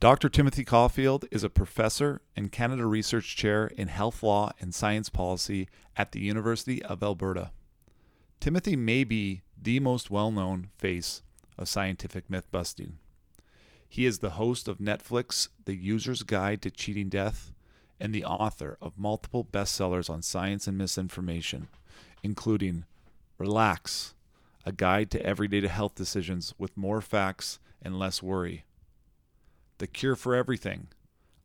Dr. Timothy Caulfield is a professor and Canada Research Chair in Health Law and Science Policy at the University of Alberta. Timothy may be the most well known face of scientific myth busting. He is the host of Netflix The User's Guide to Cheating Death and the author of multiple bestsellers on science and misinformation, including Relax, a guide to everyday health decisions with more facts and less worry the Cure for Everything,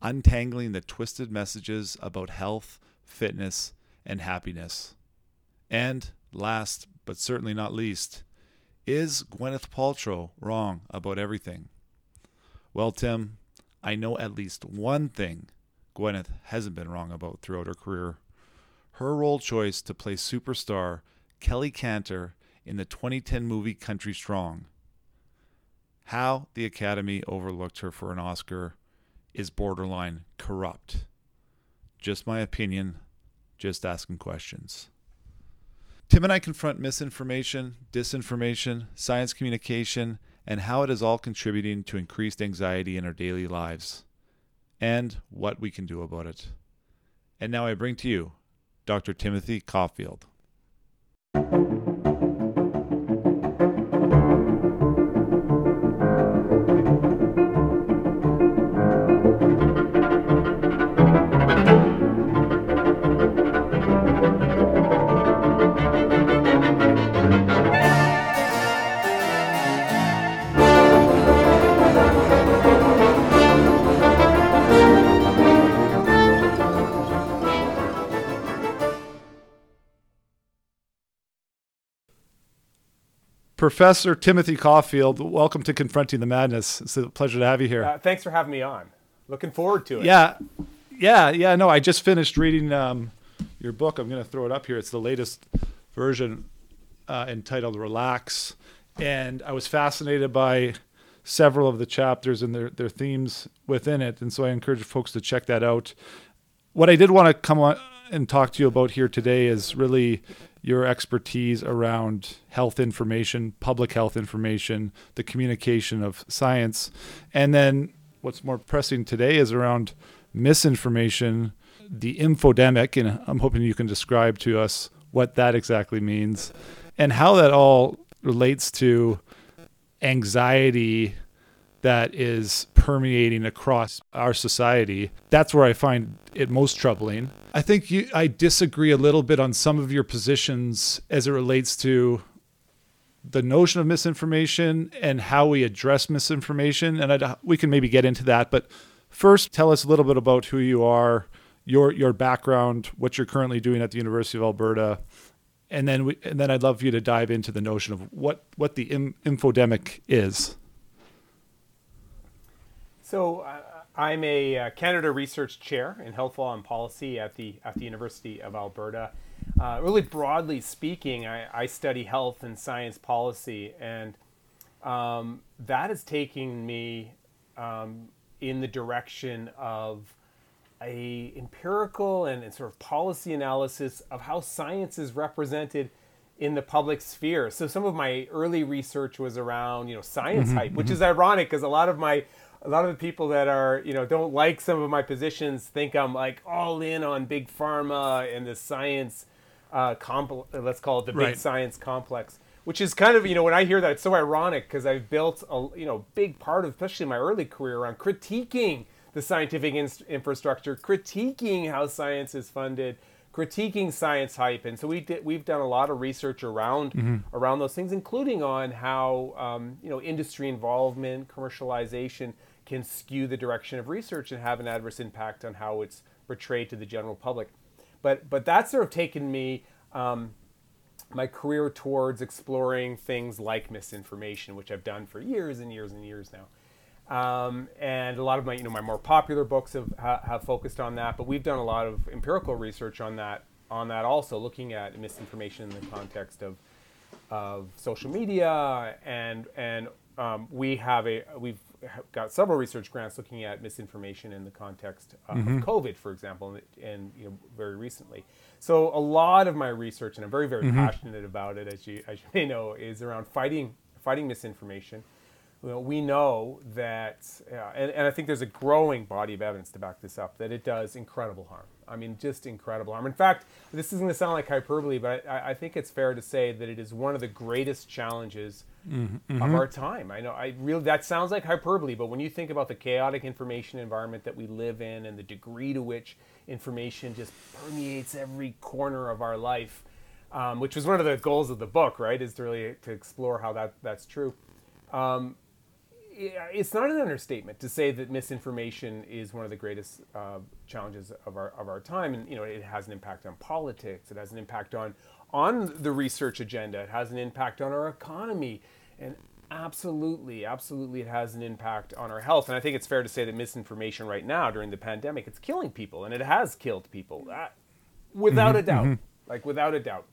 untangling the twisted messages about health, fitness, and happiness. And last, but certainly not least, is Gwyneth Paltrow wrong about everything? Well, Tim, I know at least one thing Gwyneth hasn't been wrong about throughout her career. Her role choice to play superstar Kelly Canter in the 2010 movie Country Strong how the Academy overlooked her for an Oscar is borderline corrupt. Just my opinion, just asking questions. Tim and I confront misinformation, disinformation, science communication, and how it is all contributing to increased anxiety in our daily lives, and what we can do about it. And now I bring to you Dr. Timothy Caulfield. Professor Timothy Caulfield, welcome to Confronting the Madness. It's a pleasure to have you here. Uh, thanks for having me on. Looking forward to it. Yeah, yeah, yeah. No, I just finished reading um, your book. I'm going to throw it up here. It's the latest version uh, entitled Relax. And I was fascinated by several of the chapters and their, their themes within it. And so I encourage folks to check that out. What I did want to come on and talk to you about here today is really your expertise around health information, public health information, the communication of science. And then what's more pressing today is around misinformation, the infodemic. And I'm hoping you can describe to us what that exactly means and how that all relates to anxiety that is permeating across our society. That's where I find it most troubling. I think you, I disagree a little bit on some of your positions as it relates to the notion of misinformation and how we address misinformation. And I'd, we can maybe get into that. But first, tell us a little bit about who you are, your your background, what you're currently doing at the University of Alberta, and then we, and then I'd love for you to dive into the notion of what what the infodemic is. So uh, I'm a uh, Canada Research Chair in Health Law and Policy at the at the University of Alberta. Uh, really broadly speaking, I, I, study health and science policy, and um, that is taking me um, in the direction of a empirical and, and, sort of policy analysis of how science is represented in the public sphere. So some of my early research was around you know science mm-hmm, hype, which mm-hmm. is ironic because a lot of my a lot of the people that are you know don't like some of my positions think I'm like all in on big pharma and the science uh, comp- let's call it the big right. science complex which is kind of you know when I hear that it's so ironic because I've built a you know big part of especially my early career around critiquing the scientific in- infrastructure critiquing how science is funded critiquing science hype and so we did, we've done a lot of research around mm-hmm. around those things including on how um, you know industry involvement commercialization can skew the direction of research and have an adverse impact on how it's portrayed to the general public. But but that's sort of taken me um, my career towards exploring things like misinformation, which I've done for years and years and years now. Um, and a lot of my you know my more popular books have have focused on that, but we've done a lot of empirical research on that on that also, looking at misinformation in the context of of social media and and um, we have a we've got several research grants looking at misinformation in the context uh, mm-hmm. of COVID, for example, and, and, you know very recently. So a lot of my research, and I'm very very mm-hmm. passionate about it, as you as you may know, is around fighting fighting misinformation, we know that, uh, and, and I think there's a growing body of evidence to back this up, that it does incredible harm. I mean, just incredible harm. In fact, this isn't going to sound like hyperbole, but I, I, think it's fair to say that it is one of the greatest challenges mm-hmm. of our time. I know I really that sounds like hyperbole, but when you think about the chaotic information environment that we live in and the degree to which information just permeates every corner of our life, um, which was one of the goals of the book, right? Is to really to explore how that that's true. Um, it's not an understatement to say that misinformation is one of the greatest uh, challenges of our of our time, and you know it has an impact on politics. It has an impact on on the research agenda. It has an impact on our economy, and absolutely, absolutely, it has an impact on our health. And I think it's fair to say that misinformation right now during the pandemic it's killing people, and it has killed people, that, without mm-hmm, a doubt, mm-hmm. like without a doubt.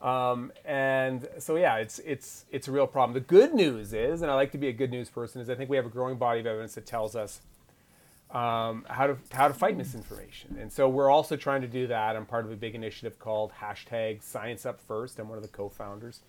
Um, and so yeah, it's it's it's a real problem. The good news is, and I like to be a good news person, is I think we have a growing body of evidence that tells us um, how to how to fight misinformation. And so we're also trying to do that. I'm part of a big initiative called hashtag Science Up First. I'm one of the co-founders,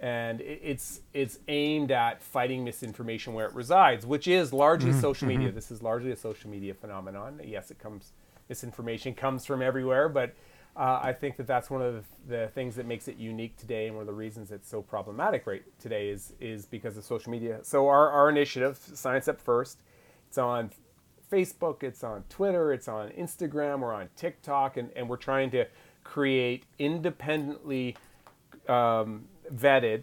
and it's it's aimed at fighting misinformation where it resides, which is largely mm-hmm. social media. Mm-hmm. This is largely a social media phenomenon. Yes, it comes misinformation comes from everywhere, but uh, I think that that's one of the, things that makes it unique today, and one of the reasons it's so problematic right today is is because of social media. So our, our initiative, Science Up First, it's on Facebook, it's on Twitter, it's on Instagram, we're on TikTok, and, and we're trying to create independently um, vetted,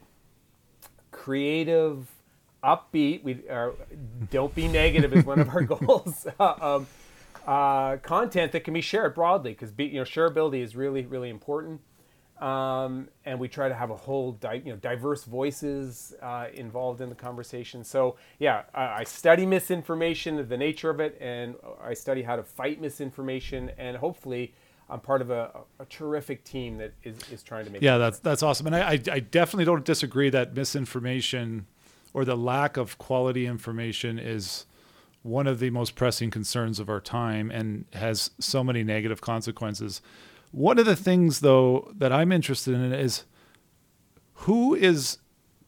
creative, upbeat. We are, don't be negative is one of our goals. um, uh, content that can be shared broadly because you know shareability is really really important. Um, and we try to have a whole di- you know diverse voices uh, involved in the conversation. So yeah, I, I, study misinformation, the nature of it, and I study how to fight misinformation, and hopefully. I'm part of a, a terrific team that is, is trying to make. Yeah, that's that's awesome, and I, I, I definitely don't disagree that misinformation or the lack of quality information is one of the most pressing concerns of our time and has so many negative consequences. One of the things, though, that I'm interested in is who is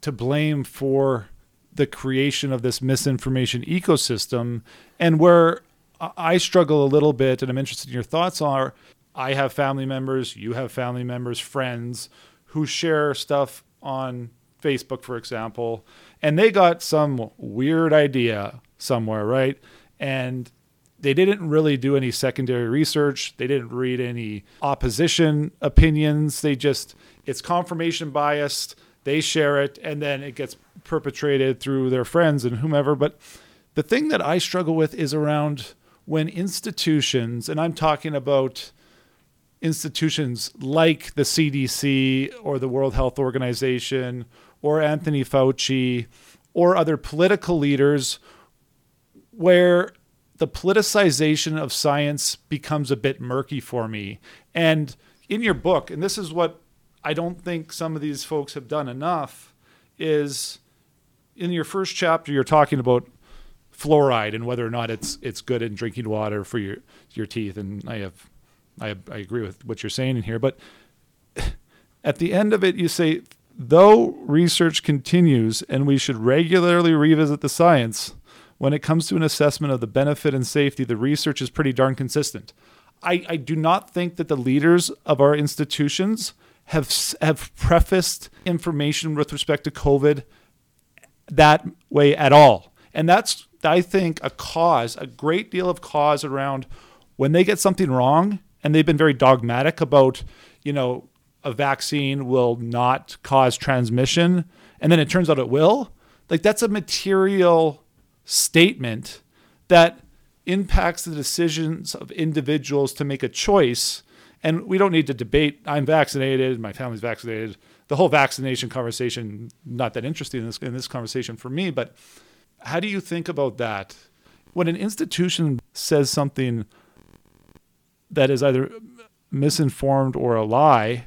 to blame for the creation of this misinformation ecosystem and where I struggle a little bit and I'm interested in your thoughts are I have family members, you have family members, friends who share stuff on Facebook, for example, and they got some weird idea somewhere, right? And they didn't really do any secondary research. They didn't read any opposition opinions. They just, it's confirmation biased. They share it and then it gets perpetrated through their friends and whomever. But the thing that I struggle with is around when institutions, and I'm talking about institutions like the CDC or the World Health Organization or Anthony Fauci or other political leaders where the politicization of science becomes a bit murky for me. And in your book, and this is what I don't think some of these folks have done enough, is in your first chapter you're talking about fluoride and whether or not it's it's good in drinking water for your your teeth. And I have I, I agree with what you're saying in here, but at the end of it, you say though research continues and we should regularly revisit the science when it comes to an assessment of the benefit and safety, the research is pretty darn consistent. I, I do not think that the leaders of our institutions have have prefaced information with respect to COVID that way at all. And that's I think a cause, a great deal of cause around when they get something wrong and they've been very dogmatic about, you know, a vaccine will not cause transmission and then it turns out it will. Like that's a material statement that impacts the decisions of individuals to make a choice. And we don't need to debate. I'm vaccinated. My family's vaccinated. The whole vaccination conversation not that interesting in this in this conversation for me. But how do you think about that when an institution says something that is either misinformed or a lie?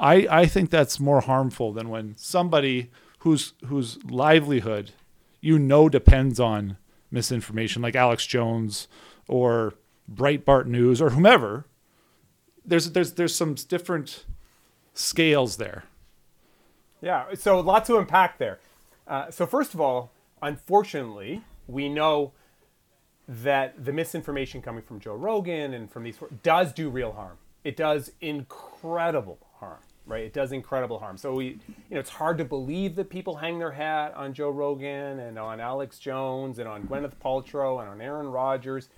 I, I think that's more harmful than when somebody whose whose livelihood you know depends on misinformation, like Alex Jones or Breitbart News or whomever. There's there's there's some different scales there. Yeah, so lots to unpack there. Uh, so first of all, unfortunately, we know that the misinformation coming from Joe Rogan and from these does do real harm. It does incredible harm, right? It does incredible harm. So we, you know, it's hard to believe that people hang their hat on Joe Rogan and on Alex Jones and on Gwyneth Paltrow and on Aaron Rodgers.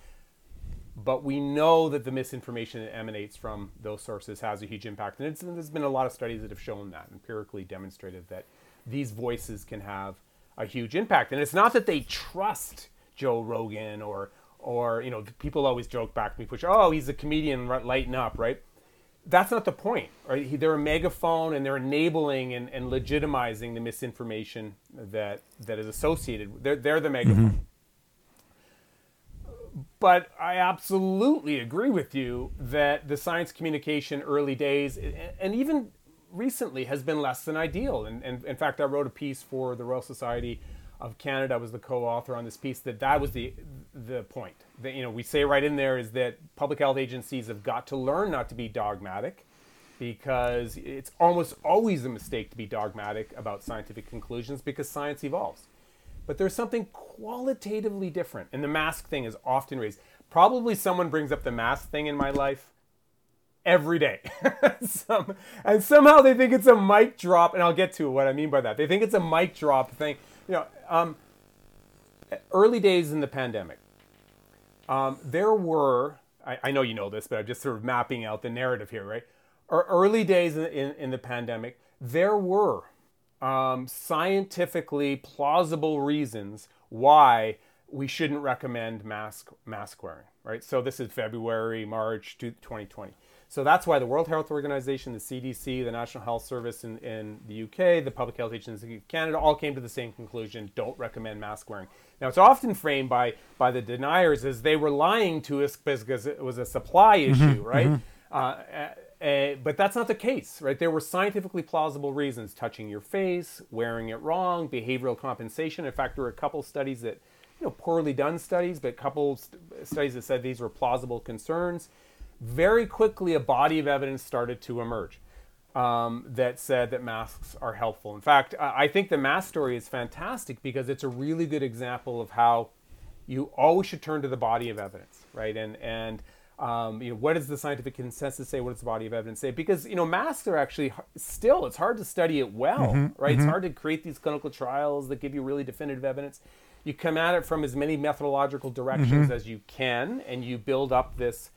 But we know that the misinformation that emanates from those sources has a huge impact. And there's been a lot of studies that have shown that, empirically demonstrated that these voices can have a huge impact. And it's not that they trust Joe Rogan or or you know people always joke back to me, push, oh he's a comedian, lighten up, right? That's not the point, right? They're a megaphone and they're enabling and, and legitimizing the misinformation that that is associated. They're they're the megaphone. Mm-hmm. But I absolutely agree with you that the science communication early days and even recently has been less than ideal. And, and in fact, I wrote a piece for the Royal Society of Canada was the co-author on this piece that that was the the point. That you know we say right in there is that public health agencies have got to learn not to be dogmatic because it's almost always a mistake to be dogmatic about scientific conclusions because science evolves. But there's something qualitatively different and the mask thing is often raised. Probably someone brings up the mask thing in my life every day. Some, and somehow they think it's a mic drop and i'll get to what i mean by that. They think it's a mic drop thing you know, um, early days in the pandemic, um, there were, I, I, know you know this, but I'm just sort of mapping out the narrative here, right? Or early days in, in, in the pandemic, there were um, scientifically plausible reasons why we shouldn't recommend mask mask wearing, right? So this is February, March 2020. So that's why the World Health Organization, the CDC, the National Health Service in, in the UK, the Public Health Agency of Canada all came to the same conclusion don't recommend mask wearing. Now, it's often framed by, by the deniers as they were lying to us because it was a supply mm-hmm, issue, right? Mm-hmm. Uh, uh, but that's not the case, right? There were scientifically plausible reasons touching your face, wearing it wrong, behavioral compensation. In fact, there were a couple studies that, you know, poorly done studies, but a couple st- studies that said these were plausible concerns very quickly a body of evidence started to emerge um, that said that masks are helpful. In fact, I think the mask story is fantastic because it's a really good example of how you always should turn to the body of evidence, right? And and um, you know what does the scientific consensus say? What does the body of evidence say? Because you know masks are actually still it's hard to study it well, mm-hmm, right? Mm-hmm. It's hard to create these clinical trials that give you really definitive evidence. You come at it from as many methodological directions mm-hmm. as you can, and you build up this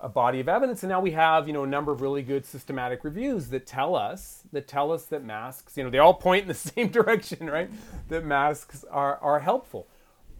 a body of evidence. And now we have you know a number of really good systematic reviews that tell us that tell us that masks you know they all point in the same direction right? That masks are, are helpful.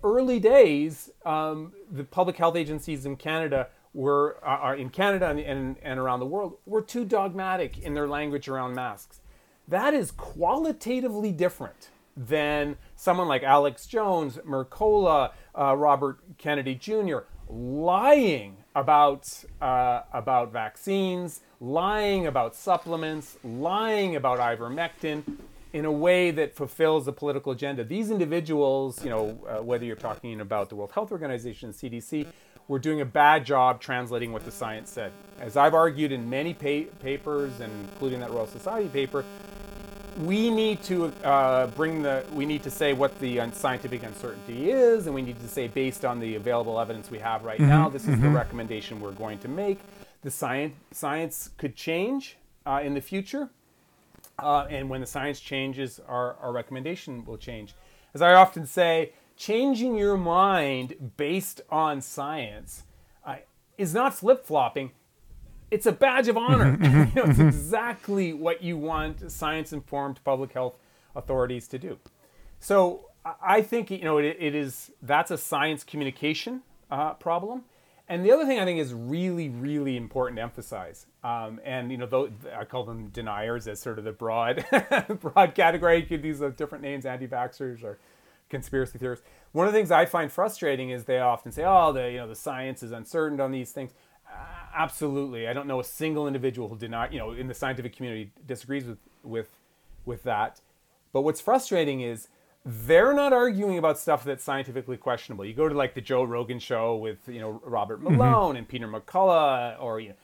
Early days um, the public health agencies in canada were uh, are in canada and, and, and around the world were too dogmatic in their language around masks. That is qualitatively different than someone like alex jones mercola uh, robert kennedy jr lying about uh, about vaccines, lying about supplements, lying about ivermectin in a way that fulfills the political agenda. These individuals, you know, uh, whether you're talking about the World Health Organization, CDC, were doing a bad job translating what the science said. As I've argued in many pa- papers, and including that Royal Society paper, we need to uh, bring the we need to say what the scientific uncertainty is and we need to say based on the available evidence we have right mm-hmm, now this is mm-hmm. the recommendation we're going to make. The science science could change uh, in the future uh, and when the science changes our, our recommendation will change. As i often say changing your mind based on science uh, is not flip-flopping it's a badge of honor. you know, it's exactly what you want science-informed public health authorities to do. So I think you know it, it is that's a science communication uh, problem. And the other thing I think is really, really important to emphasize, um, and you know, though, I call them deniers as sort of the broad, broad category. You could use different names, anti-vaxxers or conspiracy theorists. One of the things I find frustrating is they often say, "Oh, the you know the science is uncertain on these things." Absolutely. I don't know a single individual who did not, you know, in the scientific community disagrees with with with that. But what's frustrating is they're not arguing about stuff that's scientifically questionable. You go to like the Joe Rogan show with you know Robert mm-hmm. Malone mm-hmm. and Peter McCullough, or you know,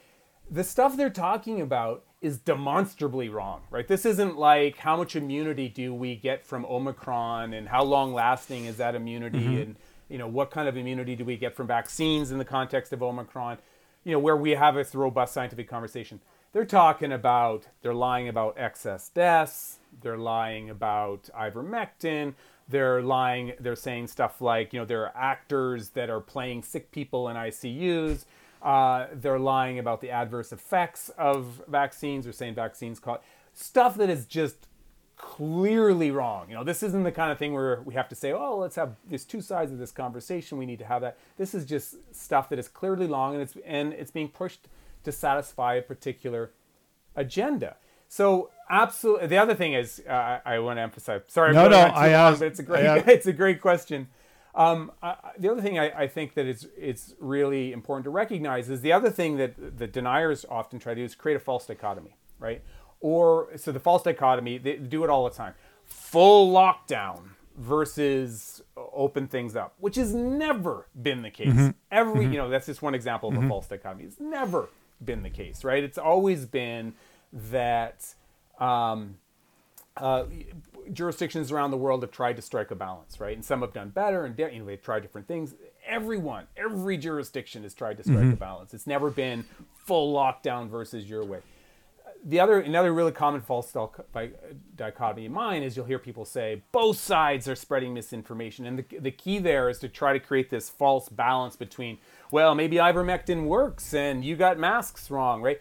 the stuff they're talking about is demonstrably wrong, right? This isn't like how much immunity do we get from Omicron and how long lasting is that immunity mm-hmm. and you know what kind of immunity do we get from vaccines in the context of Omicron, you know, where we have this robust scientific conversation. They're talking about they're lying about excess deaths, they're lying about ivermectin, they're lying they're saying stuff like, you know, there are actors that are playing sick people in ICUs uh, they're lying about the adverse effects of vaccines. They're saying vaccines cause stuff that is just clearly wrong. You know, this isn't the kind of thing where we have to say, "Oh, let's have there's two sides of this conversation. We need to have that." This is just stuff that is clearly wrong, and it's and it's being pushed to satisfy a particular agenda. So, absolutely. The other thing is, uh, I, want to emphasize. Sorry, no, no, I asked, but it's a great, it's a great question. Um, I, the other thing I, I, think that it's it's really important to recognize is the other thing that the deniers often try to do is create a false dichotomy, right? Or so the false dichotomy they do it all the time: full lockdown versus open things up, which has never been the case. Mm-hmm. Every mm-hmm. you know that's just one example of mm-hmm. a false dichotomy. It's never been the case, right? It's always been that. Um, uh, jurisdictions around the world have tried to strike a balance, right? And some have done better, and you know they've tried different things. Everyone, every jurisdiction has tried to strike mm-hmm. a balance. It's never been full lockdown versus your way. The other, another really common false dichotomy in mine is you'll hear people say both sides are spreading misinformation, and the, the key there is to try to create this false balance between, well, maybe ivermectin works and you got masks wrong, right?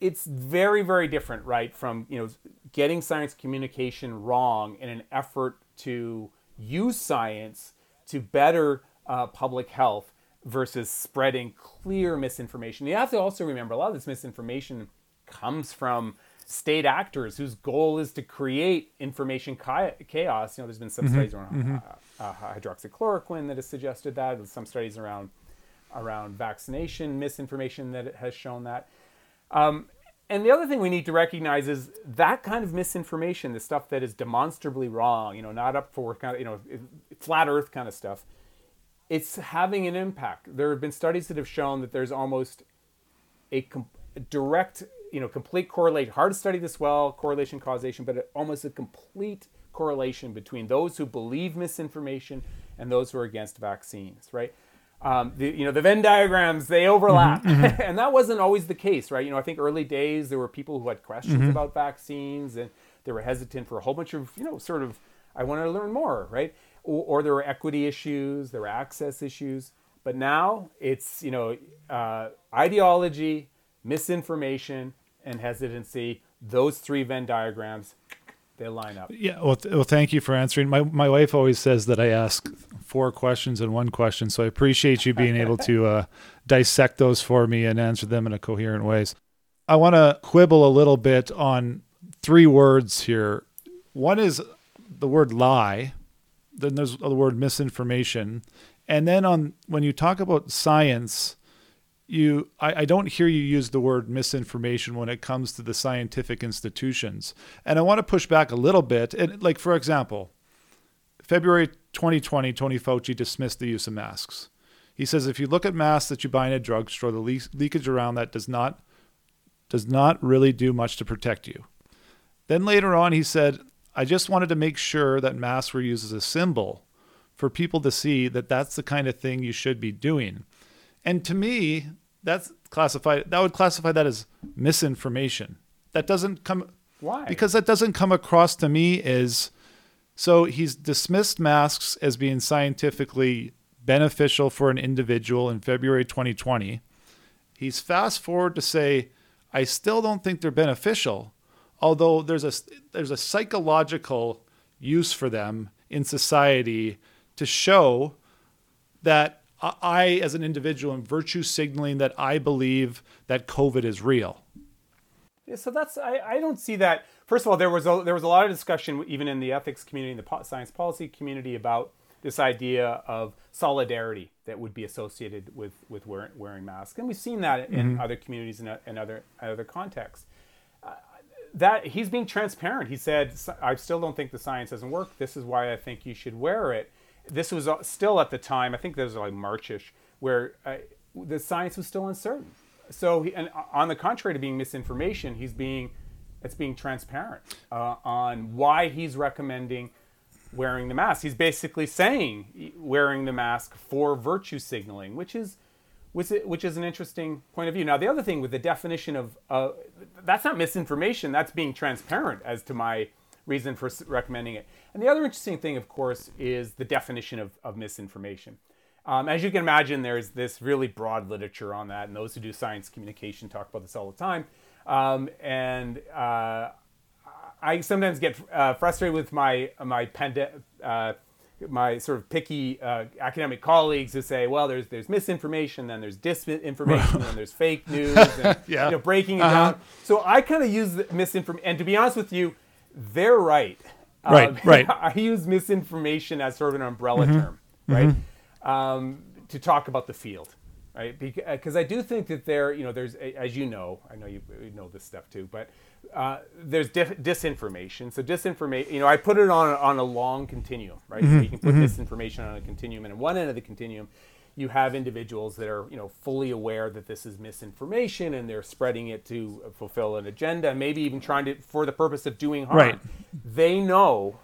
It's very, very different, right, from you know getting science communication wrong in an effort to use science to better uh, public health versus spreading clear misinformation. You have to also remember a lot of this misinformation comes from state actors whose goal is to create information chaos. You know, there's been some mm-hmm. studies around mm-hmm. uh, uh, hydroxychloroquine that has suggested that. There's some studies around around vaccination misinformation that has shown that. Um, and the other thing we need to recognize is that kind of misinformation, the stuff that is demonstrably wrong, you know, not up for kind of, you know, flat Earth kind of stuff, it's having an impact. There have been studies that have shown that there's almost a com- direct, you know, complete correlation. Hard to study this well, correlation causation, but almost a complete correlation between those who believe misinformation and those who are against vaccines, right? um, the, you know, the Venn diagrams, they overlap. Mm-hmm, mm-hmm. and that wasn't always the case, right? You know, I think early days there were people who had questions mm-hmm. about vaccines and they were hesitant for a whole bunch of, you know, sort of, I want to learn more, right? Or, or, there were equity issues, there were access issues. But now it's, you know, uh, ideology, misinformation, and hesitancy. Those three Venn diagrams they line up. Yeah. Well, th- well, thank you for answering. My my wife always says that I ask four questions and one question, so I appreciate you being able to uh, dissect those for me and answer them in a coherent ways. I want to quibble a little bit on three words here. One is the word lie. Then there's the word misinformation, and then on when you talk about science you I, I, don't hear you use the word misinformation when it comes to the scientific institutions. And i want to push back a little bit. And like for example february 2020 tony fauci dismissed the use of masks. He says if you look at masks that you buy in a drugstore the le- leakage around that does not does not really do much to protect you. Then later on he said i just wanted to make sure that masks were used as a symbol for people to see that that's the kind of thing you should be doing and to me that's classified that would classify that as misinformation. That doesn't come why? because that doesn't come across to me as so he's dismissed masks as being scientifically beneficial for an individual in February 2020 he's fast forward to say I still don't think they're beneficial although there's a there's a psychological use for them in society to show that I, as an individual, am virtue signaling that I believe that COVID is real. Yeah, so that's I, I don't see that. First of all, there was a, there was a lot of discussion even in the ethics community, in the science policy community, about this idea of solidarity that would be associated with with wearing, wearing masks, and we've seen that in mm-hmm. other communities and other other contexts. Uh, that he's being transparent. He said, "I still don't think the science doesn't work. This is why I think you should wear it." This was still at the time, I think this was like Marchish, where uh, the science was still uncertain. so he, and on the contrary to being misinformation, he's being it's being transparent uh, on why he's recommending wearing the mask. He's basically saying wearing the mask for virtue signaling, which is which, which is an interesting point of view. Now, the other thing with the definition of uh, that's not misinformation. That's being transparent as to my reason for recommending it. And the other interesting thing, of course, is the definition of, of misinformation. Um, as you can imagine, there's this really broad literature on that, and those who do science communication talk about this all the time. Um, and uh, I sometimes get uh, frustrated with my my pende- uh, my sort of picky uh, academic colleagues who say, well, there's there's misinformation, then there's disinformation, and there's fake news, and yeah. you know, breaking it Uh-huh. down. So I kind of use misinformation, and to be honest with you, they're right. Right, Um, right. I use misinformation as sort of an umbrella Mm-hmm. term, right, um, to talk about the field, right? Because I do think that there, you know, there's, as you know, I know you, you know this stuff too, but uh, there's dif- disinformation. So disinformation, you know, I put it on on a long continuum, right? Mm-hmm, So you can put disinformation on a continuum, and at one end of the continuum, you have individuals that are, you know, fully aware that this is misinformation, and they're spreading it to fulfill an agenda, maybe even trying to for the purpose of doing harm. Right. They know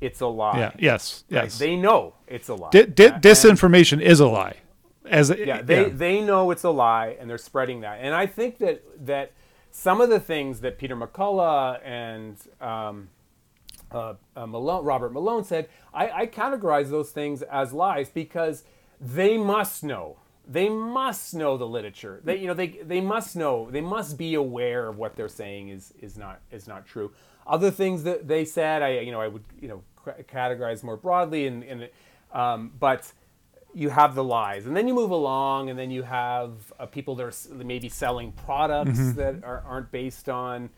it's a lie. Yeah. Yes. Right? Yes. They know it's a lie. Di- di- And- disinformation is a lie. As a, yeah, they they know it's a lie, and they're spreading that. And I think that that some of the things that Peter McCullough and um, uh, uh, Malone, Robert Malone said, I, I categorize those things as lies because they must know. They must know the literature. They, you know, they, they must know. They must be aware of what they're saying is, is not is not true. Other things that they said, I you know, I would you know c- categorize more broadly, and, and um, but you have the lies, and then you move along, and then you have uh, people that are maybe selling products that are, aren't based on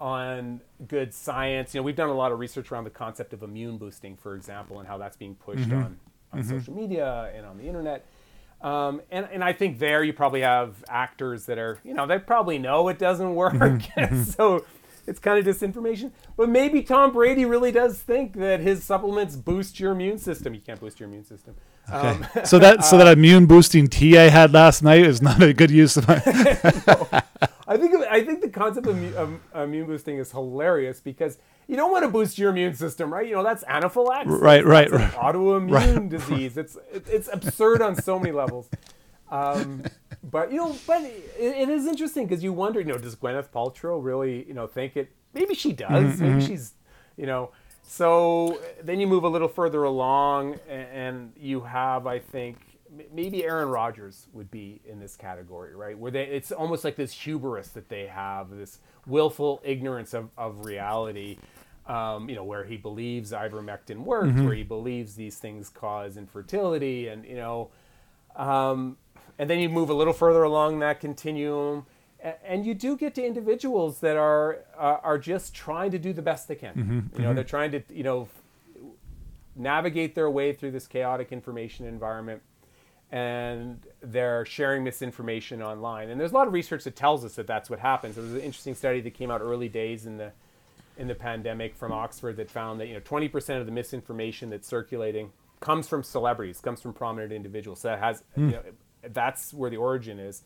on good science. You know, we've done a lot of research around the concept of immune boosting, for example, and how that's being pushed on, on social media and on the internet. Um, and, and I think there you probably have actors that are, you know, they probably know it doesn't work. so it's kind of disinformation. But maybe Tom Brady really does think that his supplements boost your immune system. You can't boost your immune system. Um, so that so that immune boosting tea I had last night is not a good use of my. I think I think the concept of, of immune boosting is hilarious because you don't want to boost your immune system, right? You know that's anaphylaxis, Right, right, right. autoimmune disease. It's it's absurd on so many levels. Um, but you know, but it, it is interesting because you wonder, you know, does Gwyneth Paltrow really, you know, think it? Maybe she does. Mm-hmm, Maybe she's, you know. So then you move a little further along, a- and you have, I think, maybe Aaron Rodgers would be in this category, right? Where they, it's almost like this hubris that they have, this willful ignorance of, of reality. Um, you know, where he believes ivermectin works, Mm-hmm. where he believes these things cause infertility, and you know, um, and then you move a little further along that continuum, and you do get to individuals that are uh, are just trying to do the best they can. You know, they're trying to you know navigate their way through this chaotic information environment and they're sharing misinformation online. And there's a lot of research that tells us that that's what happens. There was an interesting study that came out early days in the in the pandemic from oxford that found that you know 20% of the misinformation that's circulating comes from celebrities comes from prominent individuals. So that has you know that's where the origin is.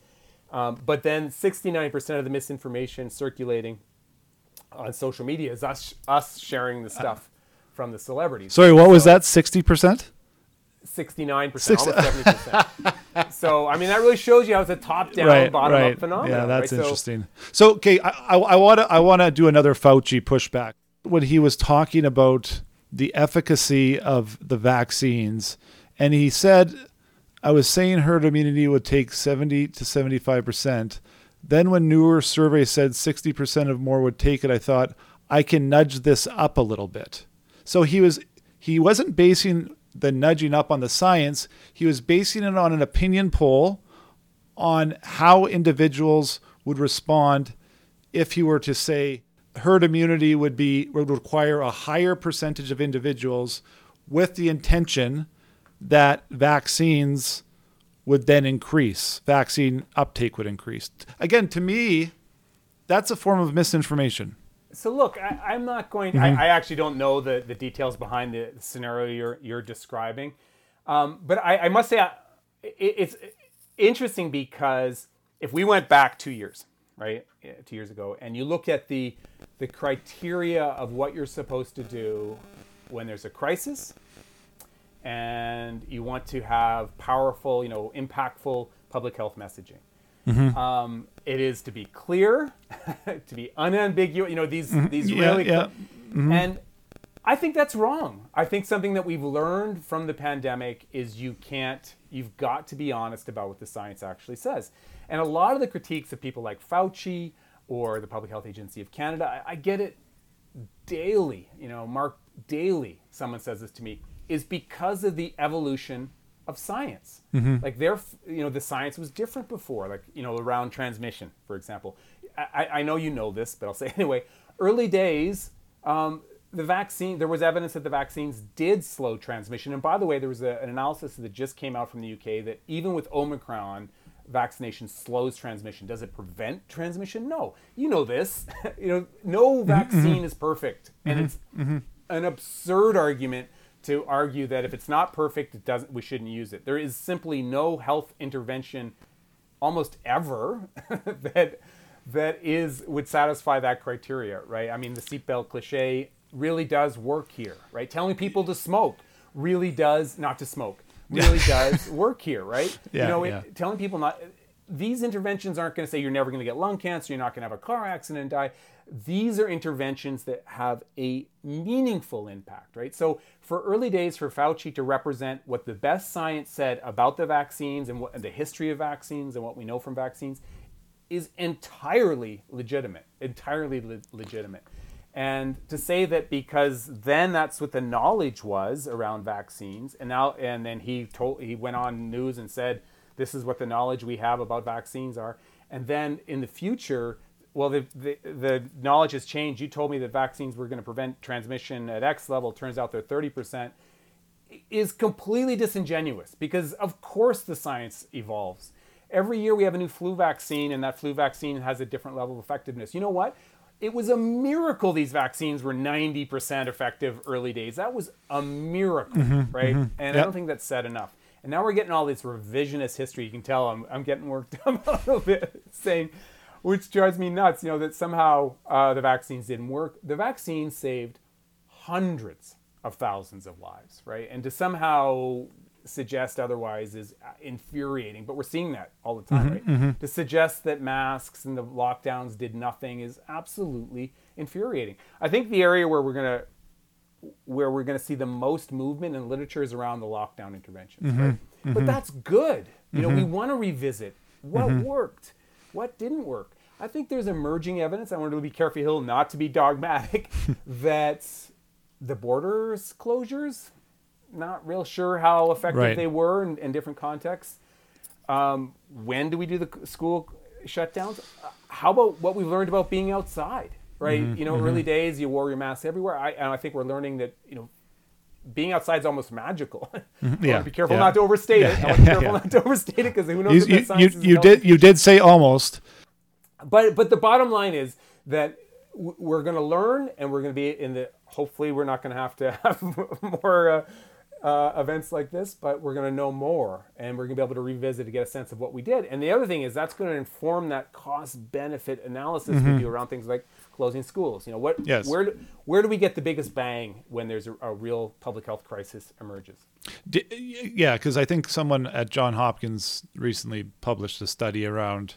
Um, but then 69% of the misinformation circulating on social media is us us sharing the stuff from the celebrities. Sorry, what was that? Sixty percent? 69%, Six- almost 70%. so, I mean, that really shows you how it's a top down, Right, bottom right. up phenomenon. Yeah, that's right? Interesting. So, okay, I, I want to I want to do another Fauci pushback when he was talking about the efficacy of the vaccines, and he said, "I was saying herd immunity would take seventy to seventy five percent." Then, when newer surveys said sixty percent of more would take it, I thought I can nudge this up a little bit. So he was he wasn't basing the nudging up on the science. He was basing it on an opinion poll on how individuals would respond if he were to say herd immunity would be would require a higher percentage of individuals with the intention that vaccines would then increase vaccine uptake would increase again to me that's a form of misinformation So look, I, I'm not going. Mm-hmm. I, I actually don't know the, the details behind the scenario you're you're describing, um, but I, I must say I, it, it's interesting because if we went back two years, right, two years ago, and you look at the the criteria of what you're supposed to do when there's a crisis, and you want to have powerful, you know, impactful public health messaging. Mm-hmm. Um, it is to be clear, to be unambiguous. You know these mm-hmm. these yeah, really, yeah. Mm-hmm. and I think that's wrong. I think something that we've learned from the pandemic is you can't. You've got to be honest about what the science actually says. And a lot of the critiques of people like Fauci or the Public Health Agency of Canada, I, I get it daily. You know, Mark daily. Someone says this to me is because of the evolution of science. Mm-hmm. Like there, you know, the science was different before, like, you know, around transmission, for example. I, I know you know this, but I'll say anyway. Early days, um, the vaccine, there was evidence that the vaccines did slow transmission. And by the way, there was a, an analysis that just came out from the UK that even with Omicron, vaccination slows transmission. Does it prevent transmission? No. You know this. you know, no mm-hmm. vaccine mm-hmm. is perfect. And mm-hmm. it's mm-hmm. an absurd argument to argue that if it's not perfect, it doesn't. We shouldn't use it. There is simply no health intervention, almost ever, that that is would satisfy that criteria, right? I mean, the seatbelt cliche really does work here, right? Telling people to smoke really does not to smoke really does work here, right? Yeah, you know, yeah. telling people not these interventions aren't going to say you're never going to get lung cancer, you're not going to have a car accident and die. These are interventions that have a meaningful impact, right? So, for early days, for Fauci to represent what the best science said about the vaccines and, what, and the history of vaccines and what we know from vaccines is entirely legitimate, entirely le- legitimate. And to say that because then that's what the knowledge was around vaccines, and now and then he told he went on news and said this is what the knowledge we have about vaccines are. And then in the future, well, the, the, the knowledge has changed. You told me that vaccines were going to prevent transmission at X level. Turns out they're 30%. Is completely disingenuous because, of course, the science evolves. Every year we have a new flu vaccine, and that flu vaccine has a different level of effectiveness. You know what? It was a miracle these vaccines were 90% effective early days. That was a miracle, mm-hmm, right? Mm-hmm. And yep. I don't think that's said enough. And now we're getting all this revisionist history. You can tell I'm, I'm getting worked up a little bit, saying, which drives me nuts, you know, that somehow uh, the vaccines didn't work. The vaccine saved hundreds of thousands of lives, right? And to somehow suggest otherwise is infuriating, but we're seeing that all the time, mm-hmm, right? Mm-hmm. To suggest that masks and the lockdowns did nothing is absolutely infuriating. I think the area where we're going to where we're going to see the most movement in literature is around the lockdown interventions, mm-hmm. right? Mm-hmm. But that's good. You know, we mm-hmm. want to revisit what mm-hmm. worked, what didn't work. I think there's emerging evidence. I want to be careful here not to be dogmatic that the borders closures, not real sure how effective right. they were in, in different contexts. Um, when do we do the school shutdowns? How about what we've learned about being outside? right? Mm-hmm, you know, mm-hmm. early days you wore your mask everywhere. I, and I think we're learning that you know being outside is almost magical. Mm-hmm. yeah, be careful yeah. not to overstate yeah, it. To be careful yeah. not to overstate it because who knows? You, you, you, you did you did say almost, but but the bottom line is that we're going to learn and we're going to be in the. Hopefully, we're not going to have to have more. Uh, uh, events like this, but we're going to know more and we're going to be able to revisit to get a sense of what we did. And the other thing is that's going to inform that cost benefit analysis mm-hmm. we do around things like closing schools. You know, what, yes. where, do, where do we get the biggest bang when there's a, a real public health crisis emerges? yeah, because I think someone at John Hopkins recently published a study around.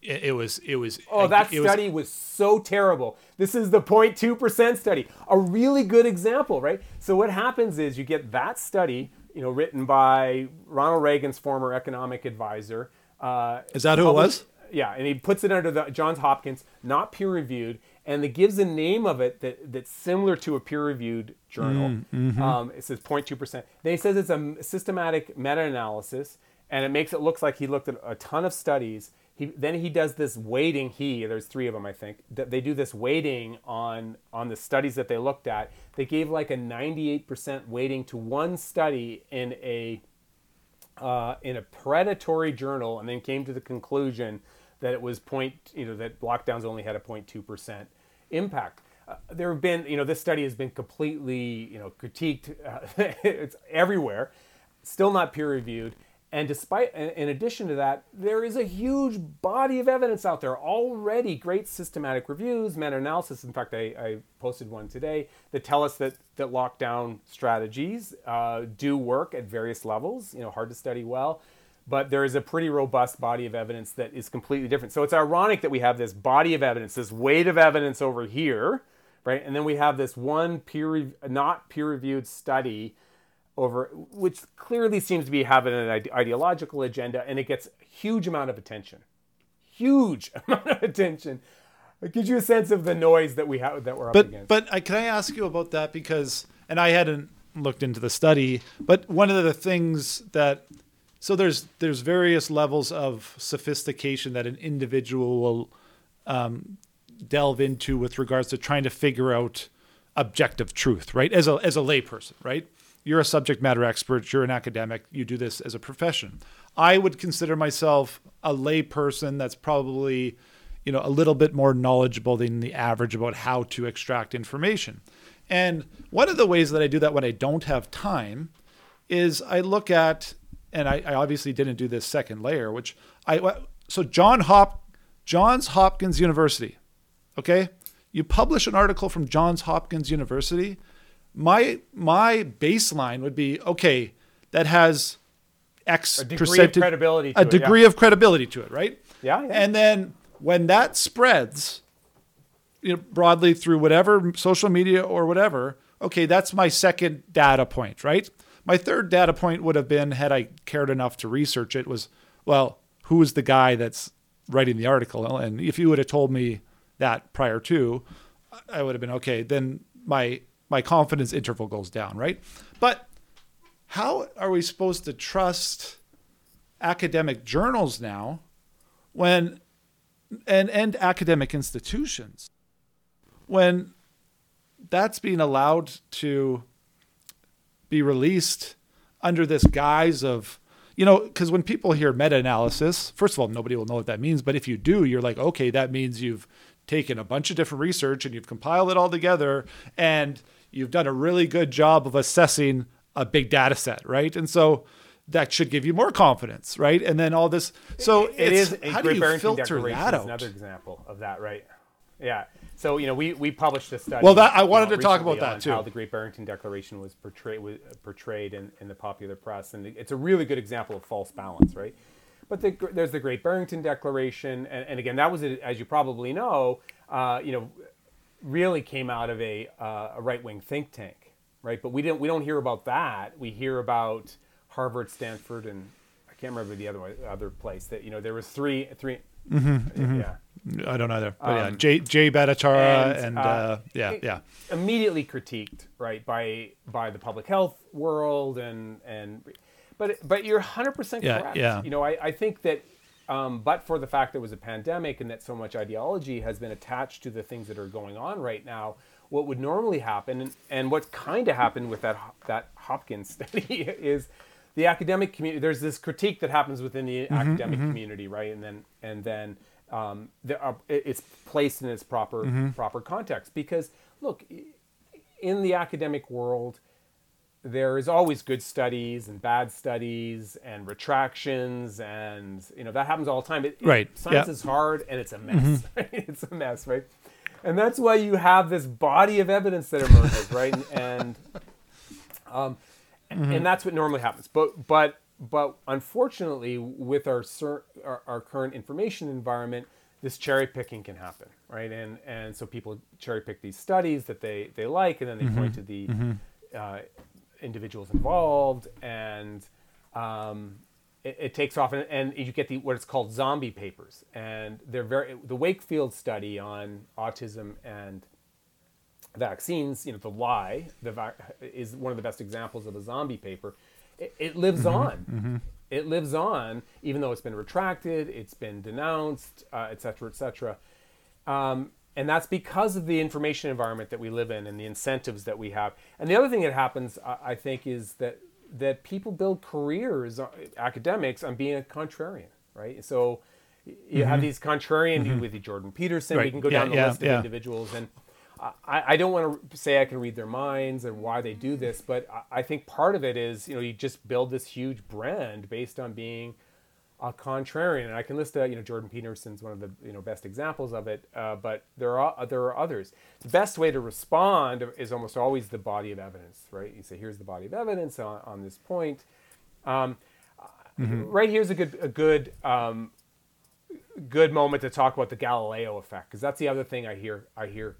It, it was it was oh that study was, was so terrible. This is the 0.2 percent study, a really good example, right? So what happens is you get that study, you know, written by Ronald Reagan's former economic advisor. Uh, is that who it was? yeah, and he puts it under the Johns Hopkins, not peer reviewed, and it gives a name of it that, that's similar to a peer reviewed journal. Mm, mm-hmm. um, it says 0.2%. Then he says it's a systematic meta analysis, and it makes it look like he looked at a ton of studies. He, then he does this weighting. He there's three of them I think. They do this weighting on on the studies that they looked at. They gave like a 98% weighting to one study in a uh, in a predatory journal, and then came to the conclusion that it was point, you know, that lockdowns only had a 0.2 percent impact. Uh, there have been, you know, this study has been completely, you know, critiqued. Uh, it's everywhere, still not peer reviewed, and despite, in addition to that, there is a huge body of evidence out there already. Great systematic reviews, meta-analysis. In fact, I, I posted one today that tell us that that lockdown strategies uh, do work at various levels. You know, hard to study well, but there is a pretty robust body of evidence that is completely different. So it's ironic that we have this body of evidence, this weight of evidence over here, right, and then we have this one peer, not peer-reviewed study over which clearly seems to be having an ideological agenda and it gets a huge amount of attention. Huge amount of attention. It gives you a sense of the noise that we have that we're up against. but I, can i ask you about that? Because and i hadn't looked into the study but one of the things that so there's there's various levels of sophistication that an individual will um, delve into with regards to trying to figure out objective truth right? As a as a layperson right you're a subject matter expert, you're an academic, you do this as a profession. I would consider myself a lay person that's probably, you know, a little bit more knowledgeable than the average about how to extract information. And one of the ways that I do that when I don't have time is I look at, and I, I obviously didn't do this second layer, which I so John Hop, Johns Hopkins University, okay, you publish an article from Johns Hopkins University my my baseline would be okay that has x a degree of credibility a degree yeah. of credibility to it right? Yeah, yeah, and then when that spreads you know broadly through whatever social media or whatever okay that's my second data point right? My third data point would have been had i cared enough to research it was well who is the guy that's writing the article? And if you would have told me that prior to i would have been okay then my my confidence interval goes down, right? But how are we supposed to trust academic journals now when and and academic institutions when that's being allowed to be released under this guise of you know because when people hear meta-analysis first of all nobody will know what that means but if you do you're like okay that means you've taken a bunch of different research and you've compiled it all together and you've done a really good job of assessing a big data set, right? And so that should give you more confidence, right? And then all this. So it, it is a how do you Barrington filter that out? Another example of that, right? Yeah. So you know, we, we published a study. Well, that I wanted you know, to talk about that too. How the Great Barrington Declaration was portrayed was portrayed in, in the popular press, and it's a really good example of false balance, right? But the, there's the Great Barrington Declaration, and, and again, that was, as you probably know, uh, you know, really came out of a, uh, a right wing think tank, right? But we didn't we don't hear about that. We hear about Harvard, Stanford, and I can't remember the other one, other place that you know there was three 3 mm-hmm, mm-hmm. Yeah, I don't either. But um, yeah, Jay Jay Bhattacharya and, and uh, uh, yeah yeah immediately critiqued right by by the public health world and and but but you're 100 percent correct. Yeah. You know I, I think that um, but for the fact that it was a pandemic and that so much ideology has been attached to the things that are going on right now, what would normally happen, and, and what kind of happened with that that Hopkins study is the academic community. There's this critique that happens within the mm-hmm, academic mm-hmm. community, right? And then and then um, there are, it's placed in its proper mm-hmm. proper context because look, in the academic world, there is always good studies and bad studies and retractions and you know that happens all the time. It, right. It, science yep. is hard and it's a mess. Mm-hmm. it's a mess, right? And that's why you have this body of evidence that emerges, right? And and, um, mm-hmm. and that's what normally happens. But but but unfortunately, with our, our our current information environment, this cherry picking can happen, right? And and so people cherry pick these studies that they they like, and then they mm-hmm. point to the mm-hmm. uh, individuals involved, and um, it, it, takes off, and, and, you get the what it's called zombie papers, and they're very the Wakefield study on autism and vaccines. You know, the lie the va- is one of the best examples of a zombie paper. It, it lives mm-hmm, on. Mm-hmm. It lives on, even though it's been retracted, it's been denounced, uh, et cetera, et cetera. Um, and that's because of the information environment that we live in and the incentives that we have. And the other thing that happens, I think, is that that people build careers, uh, academics, on being a contrarian, right? So you mm-hmm. have these contrarian mm-hmm. with Jordan Peterson. Right. We can go yeah, down the yeah, list of yeah. individuals, and I, I don't want to say I can read their minds and why they do this, but I, I think part of it is you know you just build this huge brand based on being a contrarian, and I can list, uh, you know, Jordan Peterson's one of the you know best examples of it. Uh, but there are there are others. The best way to respond is almost always the body of evidence, right? You say, here's the body of evidence on, on this point. Um, mm-hmm. Right here's a good a good um, good moment to talk about the Galileo effect because that's the other thing I hear I hear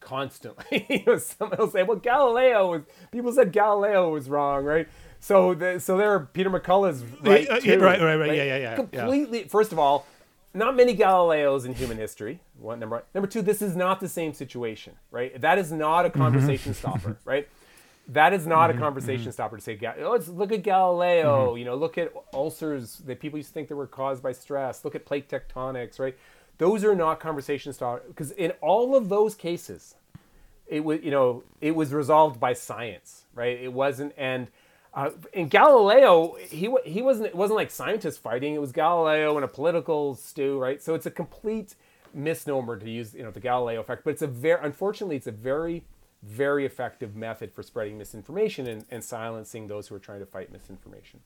constantly. you know, Someone will say, "Well, Galileo was." People said Galileo was wrong, right? So, the, so there, Peter McCullough's right, yeah, yeah, right, right, right, yeah, yeah, yeah. Completely. Yeah. First of all, not many Galileos in human history. One number. One. Number two, this is not the same situation, right? That is not a mm-hmm. conversation stopper, right? That is not mm-hmm, a conversation mm-hmm. stopper to say, oh, let's look at Galileo. Mm-hmm. You know, look at ulcers that people used to think that were caused by stress. Look at plate tectonics, right? Those are not conversation starters because in all of those cases, it was you know it was resolved by science, right? It wasn't and uh, in Galileo, he he wasn't it wasn't like scientists fighting. It was Galileo and a political stew, right? So it's a complete misnomer to use you know the Galileo effect. But it's a very unfortunately it's a very very effective method for spreading misinformation and, and silencing those who are trying to fight misinformation.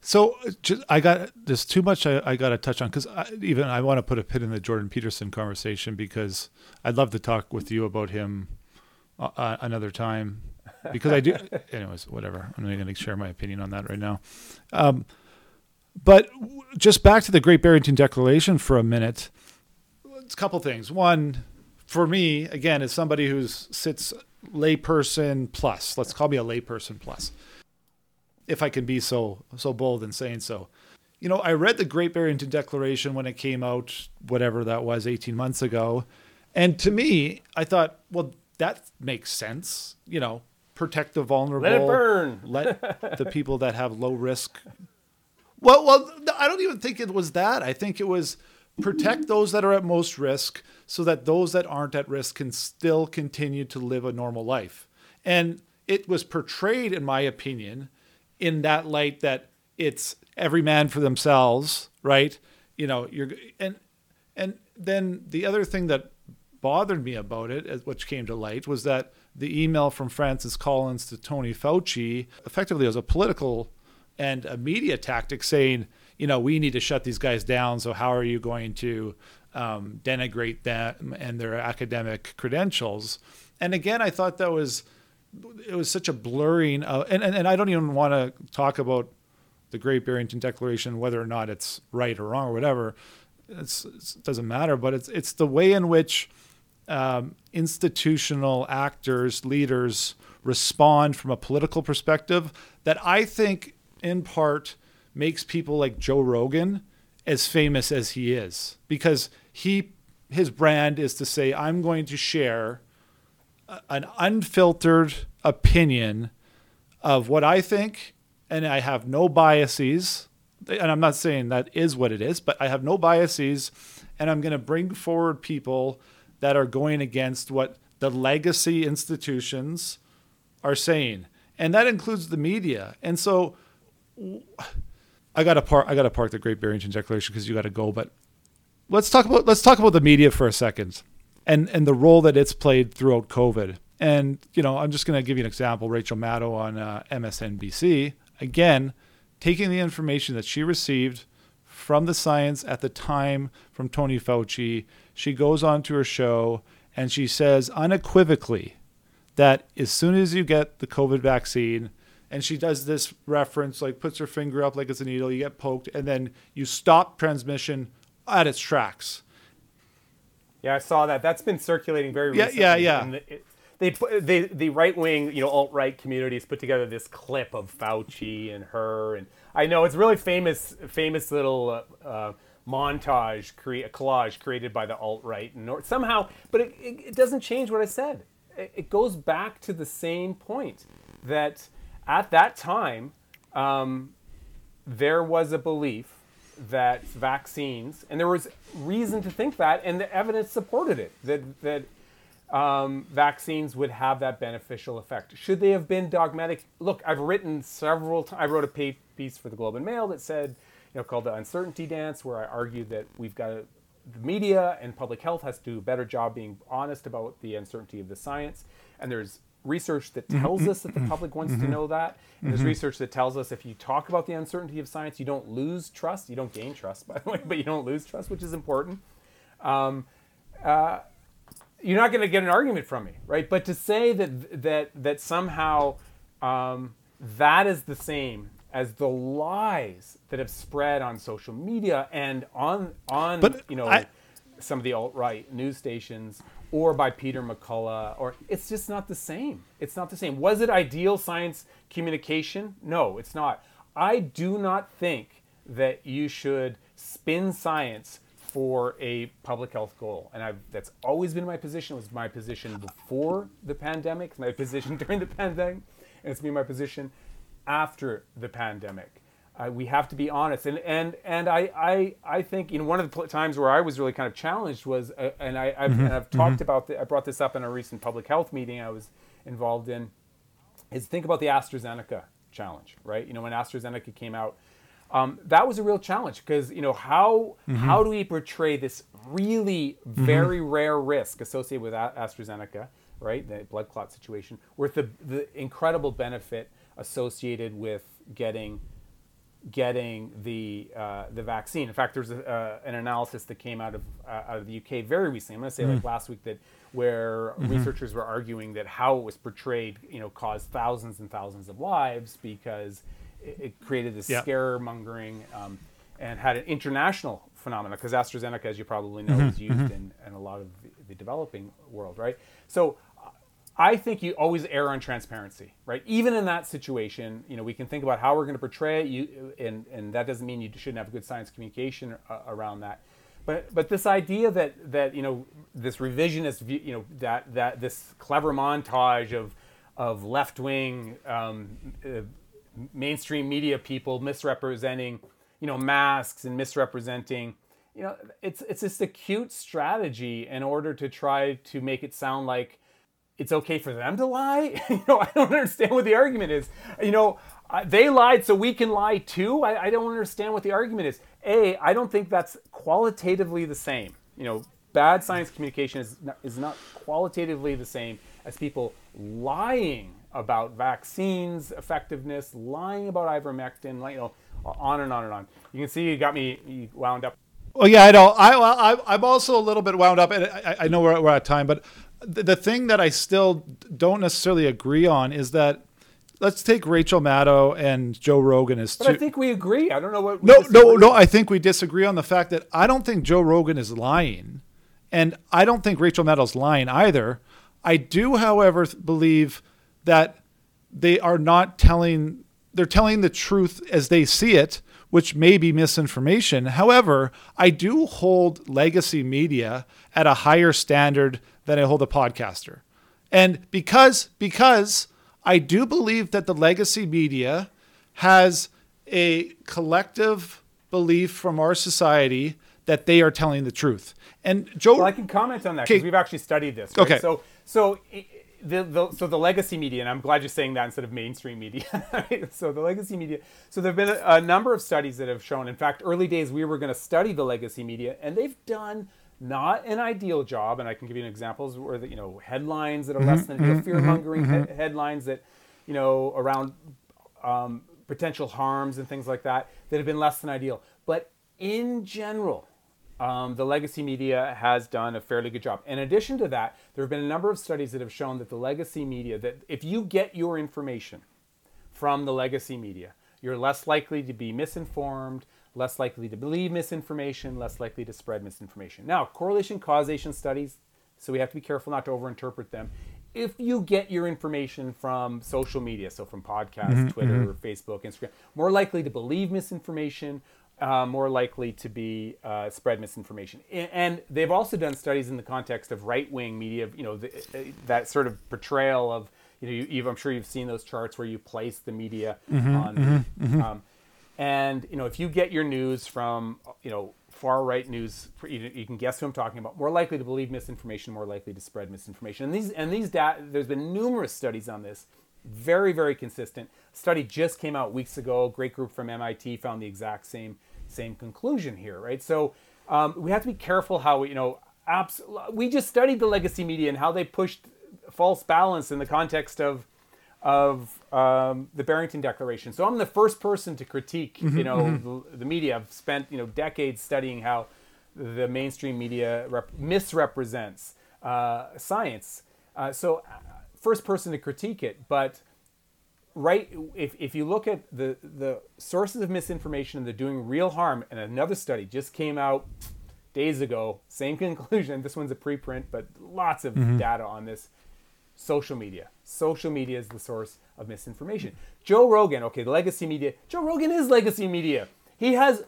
So just, I got there's too much I, I got to touch on because even I want to put a pin in the Jordan Peterson conversation because I'd love to talk with you about him uh, another time because I do. anyways, whatever. I'm not going to share my opinion on that right now. Um, but just back to the Great Barrington Declaration for a minute. It's a couple things. One, for me, again, as somebody who sits layperson plus, let's call me a layperson plus, if I can be so so bold in saying so. You know, I read the Great Barrington Declaration when it came out, whatever that was, 18 months ago. And to me, I thought, well, that makes sense. You know, protect the vulnerable. Let it burn. let the people that have low risk. Well, well, I don't even think it was that. I think it was protect those that are at most risk so that those that aren't at risk can still continue to live a normal life. And it was portrayed, in my opinion, in that light that it's every man for themselves, right? You know, you're and and then the other thing that bothered me about it, which came to light, was that the email from Francis Collins to Tony Fauci effectively was a political and a media tactic saying, you know, we need to shut these guys down. So how are you going to um, denigrate them and their academic credentials? And again, I thought that was it was such a blurring. And, and and I don't even want to talk about the Great Barrington Declaration, whether or not it's right or wrong or whatever. It's, it doesn't matter, but it's it's the way in which um, institutional actors, leaders respond from a political perspective that I think, in part, makes people like Joe Rogan as famous as he is. Because he his brand is to say I'm going to share an unfiltered opinion of what I think and I have no biases. And I'm not saying that is what it is but I have no biases and I'm going to bring forward people that are going against what the legacy institutions are saying, and that includes the media. And so, I got to park. I got to park the Great Barrington Declaration because you got to go. But let's talk about let's talk about the media for a second, and and the role that it's played throughout COVID. And you know, I'm just going to give you an example. Rachel Maddow on uh, MSNBC again, taking the information that she received from the science at the time from Tony Fauci she goes on to her show and she says unequivocally that as soon as you get the COVID vaccine, and she does this reference, like puts her finger up like it's a needle, you get poked, and then you stop transmission at its tracks. Yeah, I saw that. That's been circulating very recently. Yeah, yeah, yeah. They they, the right wing, you know, alt right communities put together this clip of Fauci and her, and I know it's really famous, famous little uh, uh, montage, create a collage created by the alt right and somehow, but it, it, it, doesn't change what I said. It, it, goes back to the same point that at that time um, there was a belief that vaccines, and there was reason to think that, and the evidence supported it that that um, vaccines would have that beneficial effect. Should they have been dogmatic? Look, I've written several. T- I wrote a piece for the Globe and Mail that said you know, called the uncertainty dance, where I argued that we've got to the media and public health has to do a better job being honest about the uncertainty of the science. And there's research that Mm-hmm. tells us that the public wants to know that. And there's research that tells us if you talk about the uncertainty of science, you don't lose trust. You don't gain trust, by the way, but you don't lose trust, which is important. Um, uh, you're not going to get an argument from me, right? But to say that that that somehow um, that is the same as the lies that have spread on social media and on on But you know I- some of the alt right news stations or by Peter McCullough or it's just not the same. It's not the same. Was it ideal science communication? No, it's not. I do not think that you should spin science for a public health goal. And I've, that's always been my position. It was my position before the pandemic, it's my position during the pandemic, and it's been my position after the pandemic. Uh, we have to be honest, and and and I I, I think you know one of the pl- times where I was really kind of challenged was, uh, and I I've, and I've talked about the, I brought this up in a recent public health meeting I was involved in, is think about the AstraZeneca challenge, right? You know when AstraZeneca came out, um, that was a real challenge because you know how how do we portray this really very rare risk associated with A- AstraZeneca, right? The blood clot situation, with the the incredible benefit associated with getting getting the uh, the vaccine. In fact, there's a, uh, an analysis that came out of uh, out of the UK very recently. I'm going to say like last week that where researchers were arguing that how it was portrayed, you know, caused thousands and thousands of lives because it, created this Yeah. scaremongering um, and had an international phenomenon because AstraZeneca, as you probably know, is used in, in a lot of the, the developing world, right? So I think you always err on transparency, right? Even in that situation, you know, we can think about how we're going to portray it, you, and and that doesn't mean you shouldn't have good science communication uh, around that. But but this idea that that you know this revisionist view, you know that that this clever montage of of left wing um, uh, mainstream media people misrepresenting you know masks and misrepresenting you know it's it's just a cute strategy in order to try to make it sound like it's okay for them to lie. you know, I don't understand what the argument is. You know, they lied, so we can lie too. I, I don't understand what the argument is. A, I don't think that's qualitatively the same. You know, bad science communication is not, is not qualitatively the same as people lying about vaccines effectiveness, lying about ivermectin, like, you know, on and on and on. You can see you got me wound up. Well, yeah, I know. I, I I'm also a little bit wound up, and I, I know we're, we're at time, but the, the thing that I still don't necessarily agree on is that let's take Rachel Maddow and Joe Rogan as But two. I think we agree. I don't know what. no, no, no. I think we disagree on the fact that I don't think Joe Rogan is lying, and I don't think Rachel Maddow's lying either. I do, however, believe that they are not telling. They're telling the truth as they see it, which may be misinformation. However, I do hold legacy media at a higher standard than I hold a podcaster. And because because I do believe that the legacy media has a collective belief from our society that they are telling the truth. And Joe Well, I can comment on that because we've actually studied this. Right? Okay. So, so the, the so the legacy media, and I'm glad you're saying that instead of mainstream media. so the legacy media. So there've been a, a number of studies that have shown. In fact, early days we were going to study the legacy media, and they've done not an ideal job. And I can give you examples where the, you know headlines that are less than know, mm-hmm, mm-hmm, fear mongering he- mm-hmm. headlines that you know around um, potential harms and things like that that have been less than ideal. But in general, um, the legacy media has done a fairly good job. In addition to that, there have been a number of studies that have shown that the legacy media, that if you get your information from the legacy media, you're less likely to be misinformed, less likely to believe misinformation, less likely to spread misinformation. Now, correlation causation studies, so we have to be careful not to overinterpret them. If you get your information from social media, so from podcasts, Twitter, Facebook, Instagram, more likely to believe misinformation, uh, more likely to be uh, spread misinformation. And they've also done studies in the context of right-wing media, you know, the, uh, that sort of portrayal of, you know, you, you've, I'm sure you've seen those charts where you place the media on, Um, and you know, if you get your news from, you know, far right news, you, you can guess who I'm talking about. More likely to believe misinformation, more likely to spread misinformation. And these and these data, there's been numerous studies on this, very very consistent. Study just came out weeks ago. Great group from MIT found the exact same same conclusion here, right? So um, we have to be careful how we, you know, abs- we just studied the legacy media and how they pushed false balance in the context of of um, the Barrington Declaration. So I'm the first person to critique, you know, the, the media. I've spent you know decades studying how the mainstream media rep- misrepresents uh, science. Uh, so uh, first person to critique it, but right if, if you look at the the sources of misinformation and they're doing real harm and another study just came out days ago same conclusion this one's a preprint but lots of mm-hmm. data on this. Social media. Social media is the source of misinformation. Joe rogan okay the legacy media. Joe rogan is legacy media. He has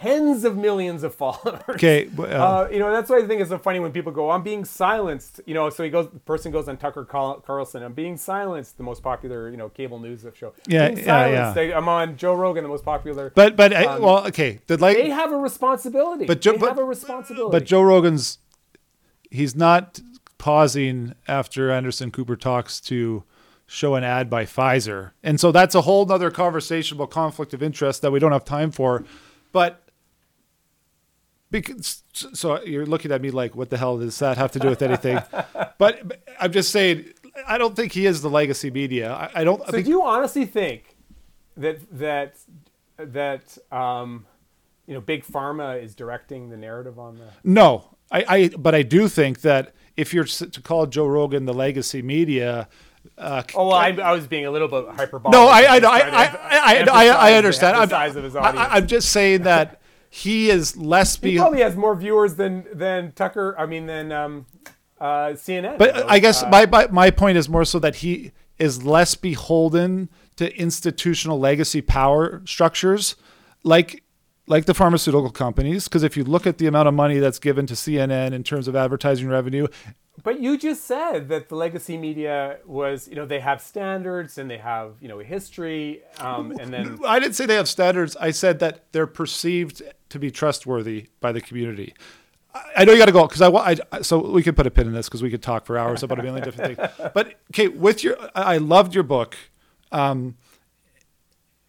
tens of millions of followers Okay, uh, uh, you know that's why I think it's so funny when people go, "I'm being silenced." You know, so he goes, the person goes on Tucker Carl- Carlson, "I'm being silenced," the most popular, you know, cable news show. Yeah, being yeah, silenced. yeah. They- I'm on Joe Rogan, the most popular. but but I, well, okay, the like, they have a responsibility. But Joe- they but- have a responsibility. but Joe Rogan's he's not pausing after Anderson Cooper talks to show an ad by Pfizer. And so that's a whole nother conversation about conflict of interest that we don't have time for. But because so you're looking at me like, what the hell does that have to do with anything? but, but I'm just saying, I don't think he is the legacy media. I, I don't. I so think, do you honestly think that that that um, you know, big pharma is directing the narrative on the? No, I, I but I do think that if you're to call Joe Rogan the legacy media, uh, Oh well, I, I was being a little bit hyperbolic. no, I I I I, I, I, I, I understand. The size of his I. I'm just saying that he is less He probably has more viewers than than Tucker. I mean, than um, uh, CNN. But though. I guess Uh, my, my my point is more so that he is less beholden to institutional legacy power structures, like like the pharmaceutical companies. Because if you look at the amount of money that's given to CNN in terms of advertising revenue, but you just said that the legacy media was, you know, they have standards and they have, you know, a history, um, and then I didn't say they have standards. I said that they're perceived to be trustworthy by the community. I- know you got to go because I, I so we could put a pin in this because we could talk for hours about a million different things. But okay, with your, I I loved your book, um,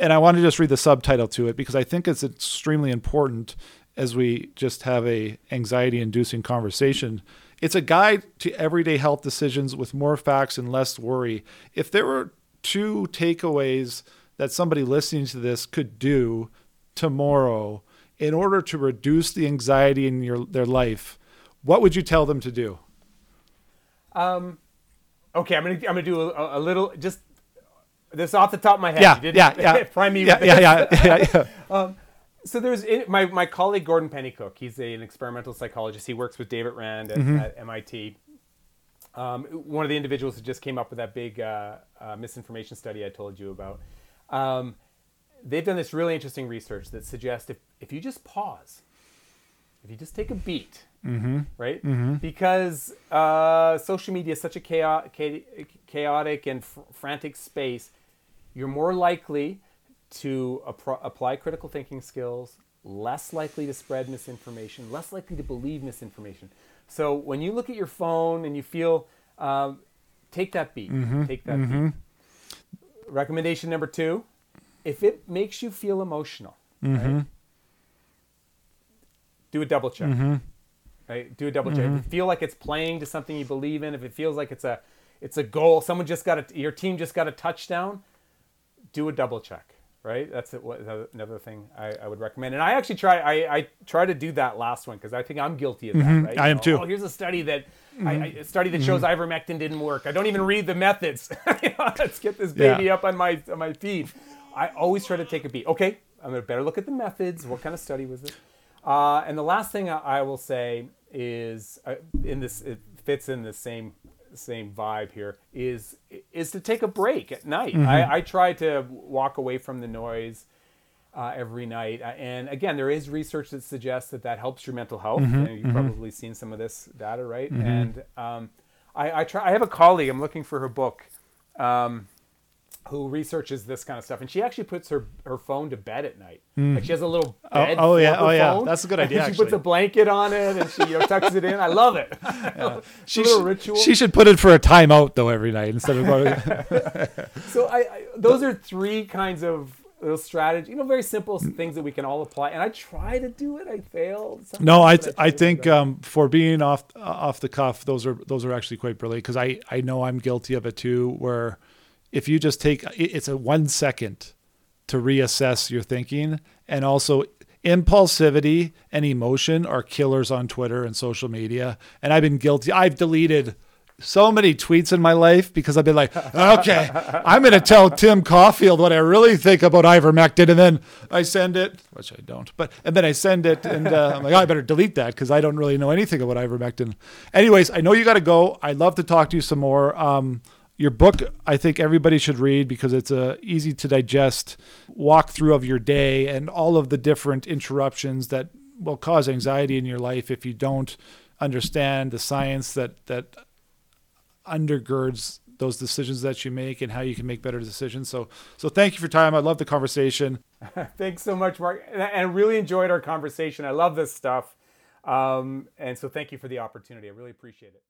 and I want to just read the subtitle to it because I think it's extremely important as we just have a anxiety-inducing conversation. It's a guide to everyday health decisions with more facts and less worry. If there were two takeaways that somebody listening to this could do tomorrow in order to reduce the anxiety in your their life, what would you tell them to do? Um, okay, I'm gonna I'm gonna do a, a little just this off the top of my head. Yeah, You didn't yeah, yeah. prime me yeah, yeah, yeah, yeah, yeah. So there's in, my my colleague Gordon Pennycook. He's a, an experimental psychologist. He works with David Rand at, Mm-hmm. at MIT. Um, one of the individuals who just came up with that big uh, uh, misinformation study I told you about. Um, they've done this really interesting research that suggests if, if you just pause, if you just take a beat, right? Because uh, social media is such a chaotic, chaotic and fr- frantic space, you're more likely to appro- apply critical thinking skills, less likely to spread misinformation, less likely to believe misinformation. So when you look at your phone and you feel, um, take that beat, mm-hmm. take that beat. Mm-hmm. Recommendation number two, if it makes you feel emotional, mm-hmm. right, do a double check. Right? Do a double check. If you feel like it's playing to something you believe in, if it feels like it's a it's a goal, someone just got a your team just got a touchdown, do a double check. Right? That's it, what, another thing I, I would recommend. And I actually try I, I try to do that last one because I think I'm guilty of that. Right? I am too. Oh, here's a study that I, I, a study that shows ivermectin didn't work. I don't even read the methods. Let's get this baby Yeah. up on my on my feed. I always try to take a beat. Okay, I'm gonna better look at the methods. What kind of study was it? Uh, and the last thing I, I will say is uh, in this it fits in the same same vibe here is is to take a break at night. I, I try to walk away from the noise uh, every night. Uh, And again, there is research that suggests that that helps your mental health. And you've probably seen some of this data, right? And um, I, I try. I have a colleague. I'm looking for her book. Um, who researches this kind of stuff, and she actually puts her, her phone to bed at night. Like she has a little Oh, bed. oh, for yeah, oh, yeah. That's a good idea, She puts a blanket on it, and she you know, tucks it in. I love it. It's She, little should- ritual. she should put it for a timeout though every night instead of going. so I, I those are three kinds of little strategy, you know, very simple things that we can all apply. And I try to do it. I failed. Sometimes, No, I try I think um, for being off uh, off the cuff, those are those are actually quite brilliant because I I know I'm guilty of it too. Where if you just take it's a one second to reassess your thinking, and also impulsivity and emotion are killers on Twitter and social media. And I've been guilty. I've deleted so many tweets in my life because I've been like, okay, I'm going to tell Tim Caulfield what I really think about ivermectin, and then I send it, which I don't, but and then I send it, and uh, I'm like, oh, I better delete that because I don't really know anything about ivermectin. Anyways, I know you got to go. I'd love to talk to you some more. Um, your book, I think everybody should read because it's a easy to digest walkthrough of your day and all of the different interruptions that will cause anxiety in your life if you don't understand the science that that undergirds those decisions that you make and how you can make better decisions. So so thank you for time. I love the conversation. Thanks so much, Mark. And I really enjoyed our conversation. I love this stuff. Um, and so thank you for the opportunity. I really appreciate it.